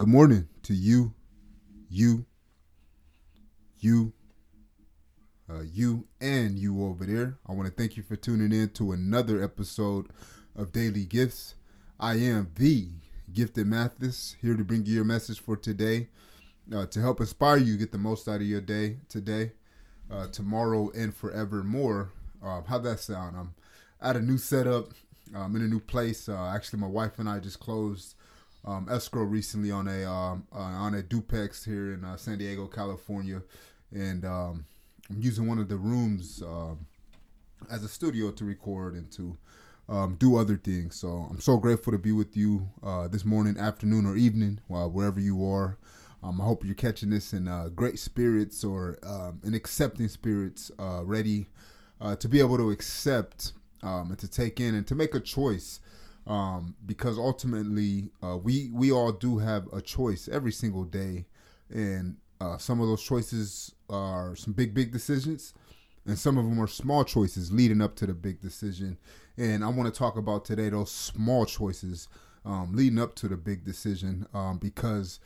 good morning to you, you, you, uh, you, and you over there. I want to thank you for tuning in to another episode of Daily Gifts. I am the Gifted Mathis here to bring you your message for today uh, to help inspire you get the most out of your day today, uh, tomorrow, and forevermore. Uh, how'd that sound? I'm at a new setup. I'm in a new place. Uh, actually, my wife and I just closed um, escrow recently on a um, uh, on a duplex here in uh, San Diego, California, and um, I'm using one of the rooms um, as a studio to record and to um, do other things. So I'm so grateful to be with you uh, this morning, afternoon, or evening, wherever you are. Um, I hope you're catching this in uh, great spirits or in accepting spirits, uh, ready uh, to be able to accept and to take in and to make a choice. Um, because ultimately, uh, we we all do have a choice every single day, and uh, some of those choices are some big big decisions, and some of them are small choices leading up to the big decision. And I want to talk about today those small choices um, leading up to the big decision um, because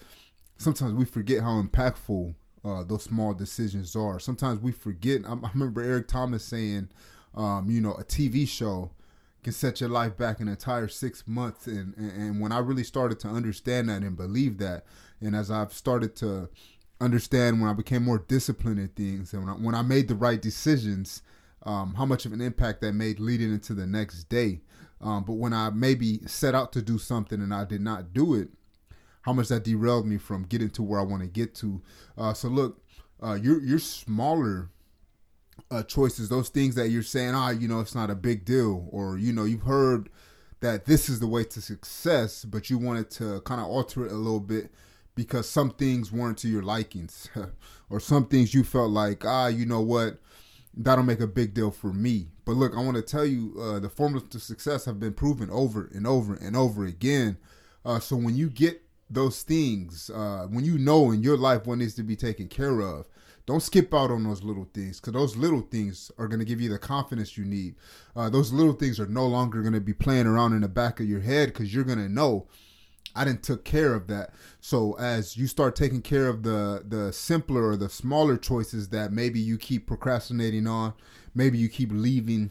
sometimes we forget how impactful uh, those small decisions are. Sometimes we forget. I, I remember Eric Thomas saying, um, you know, a TV show can set your life back an entire six months. And, and, when I really started to understand that and believe that, and as I've started to understand when I became more disciplined in things and when I, when I made the right decisions, um, how much of an impact that made leading into the next day. Um, but when I maybe set out to do something and I did not do it, how much that derailed me from getting to where I want to get to. Uh, so look, uh, your your smaller uh, choices, those things that you're saying, ah, you know, it's not a big deal, or you know, you've heard that this is the way to success, but you wanted to kind of alter it a little bit because some things weren't to your likings, or some things you felt like, ah, you know what, that'll make a big deal for me. But look, I want to tell you, uh, the formulas to success have been proven over and over and over again. Uh, so when you get those things uh, when you know in your life what needs to be taken care of don't skip out on those little things because those little things are going to give you the confidence you need. Uh, those little things are no longer going to be playing around in the back of your head because you're going to know i didn't took care of that. So as you start taking care of the the simpler or the smaller choices that maybe you keep procrastinating on maybe you keep leaving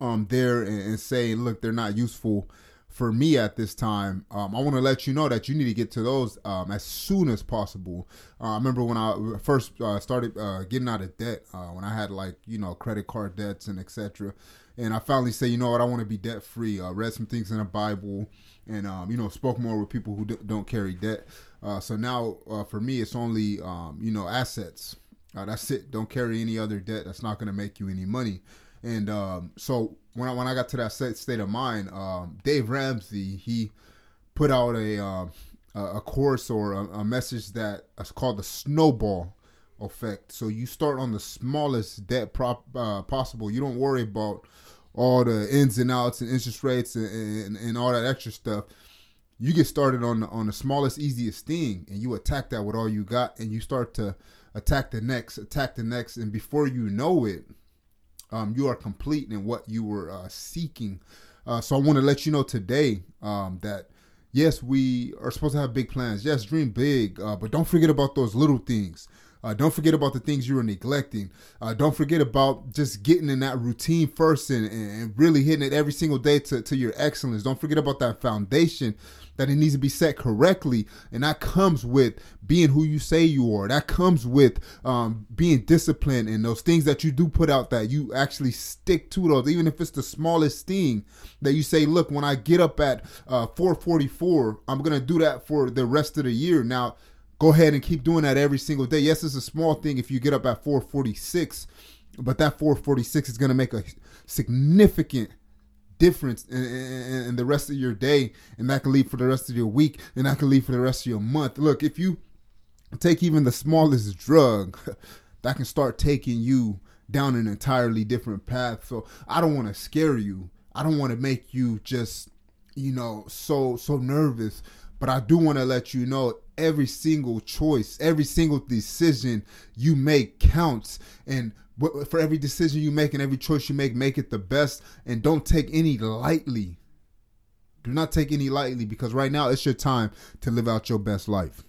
um there and, and saying look they're not useful for me at this time, um, I want to let you know that you need to get to those um, as soon as possible. Uh, I remember when I first uh, started uh, getting out of debt, uh, when I had like you know credit card debts and etc. And I finally say, you know what, I want to be debt free. I read some things in the Bible, and um, you know spoke more with people who d- don't carry debt. Uh, so now uh, for me, it's only um, you know assets. that's it. Don't carry any other debt. That's not going to make you any money. And um, so when I, when I got to that state of mind, um, Dave Ramsey he put out a uh, a course or a, a message that is called the snowball effect. So you start on the smallest debt prop, uh, possible. You don't worry about all the ins and outs and interest rates and, and, and all that extra stuff. You get started on the, on the smallest, easiest thing, and you attack that with all you got, and you start to attack the next, attack the next, and before you know it, um, you are complete in what you were uh, seeking. Uh, so I want to let you know today um, that yes, we are supposed to have big plans. Yes, dream big, uh, but don't forget about those little things. Uh, don't forget about the things you are neglecting. Uh, don't forget about just getting in that routine first and, and really hitting it every single day to, to your excellence. Don't forget about that foundation that it needs to be set correctly. And that comes with being who you say you are. That comes with um, being disciplined and those things that you do put out that you actually stick to those, even if it's the smallest thing that you say, look, when I get up at uh, 444, I'm going to do that for the rest of the year. Now, go ahead and keep doing that every single day. Yes, it's a small thing if you get up at 446, but that 446 is going to make a significant difference in, in, in, the rest of your day, and that can lead for the rest of your week, and that can lead for the rest of your month. Look, if you take even the smallest drug, that can start taking you down an entirely different path. So I don't want to scare you. I don't want to make you just, you know, so so nervous. But I do want to let you know every single choice, every single decision you make counts. And for every decision you make and every choice you make, make it the best and don't take any lightly. Do not take any lightly because right now it's your time to live out your best life.